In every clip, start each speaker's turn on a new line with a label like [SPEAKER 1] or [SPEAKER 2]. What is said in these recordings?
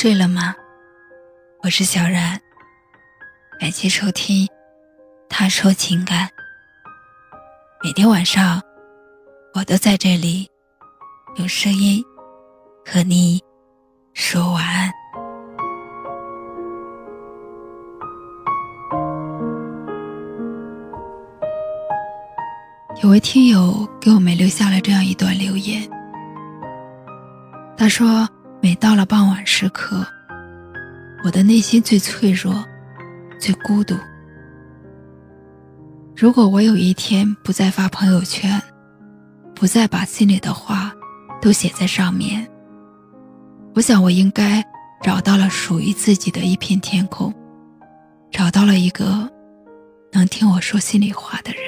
[SPEAKER 1] 睡了吗？我是小然，感谢收听《他说情感》。每天晚上，我都在这里用声音和你说晚安。有位听友给我们留下了这样一段留言，他说。每到了傍晚时刻，我的内心最脆弱，最孤独。如果我有一天不再发朋友圈，不再把心里的话都写在上面，我想我应该找到了属于自己的一片天空，找到了一个能听我说心里话的人。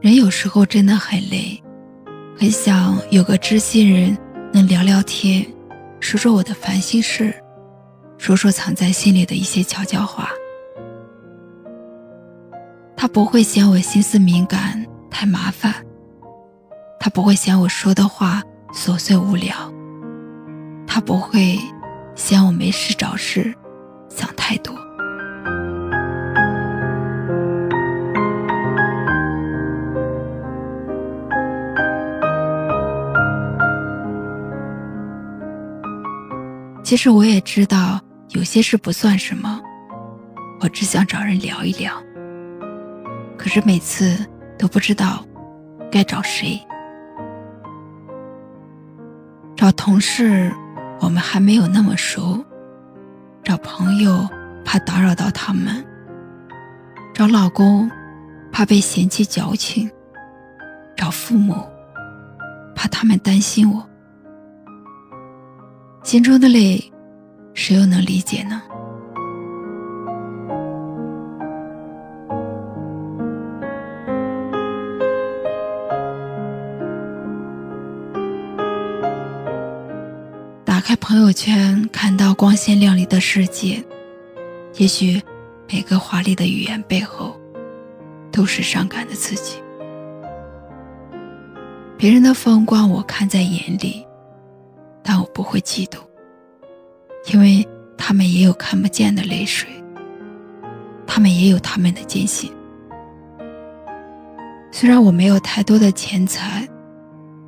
[SPEAKER 1] 人有时候真的很累，很想有个知心人能聊聊天，说说我的烦心事，说说藏在心里的一些悄悄话。他不会嫌我心思敏感太麻烦，他不会嫌我说的话琐碎无聊，他不会嫌我没事找事，其实我也知道有些事不算什么，我只想找人聊一聊。可是每次都不知道该找谁。找同事，我们还没有那么熟；找朋友，怕打扰到他们；找老公，怕被嫌弃矫情；找父母，怕他们担心我。心中的累，谁又能理解呢？打开朋友圈，看到光鲜亮丽的世界，也许每个华丽的语言背后，都是伤感的自己。别人的风光，我看在眼里。但我不会嫉妒，因为他们也有看不见的泪水，他们也有他们的艰辛。虽然我没有太多的钱财，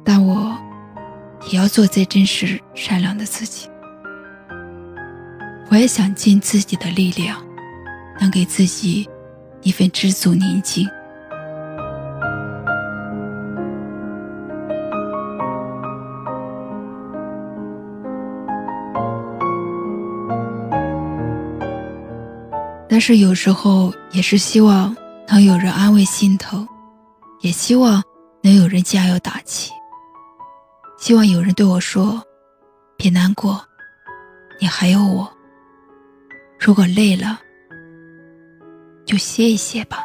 [SPEAKER 1] 但我也要做最真实、善良的自己。我也想尽自己的力量，能给自己一份知足宁静。但是有时候也是希望能有人安慰心疼，也希望能有人加油打气。希望有人对我说：“别难过，你还有我。如果累了，就歇一歇吧。”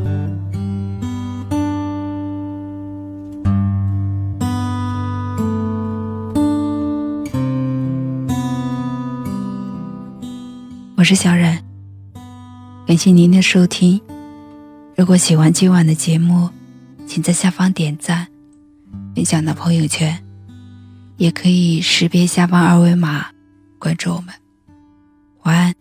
[SPEAKER 1] 我是小冉，感谢您的收听。如果喜欢今晚的节目，请在下方点赞，分享到朋友圈，也可以识别下方二维码关注我们。晚安。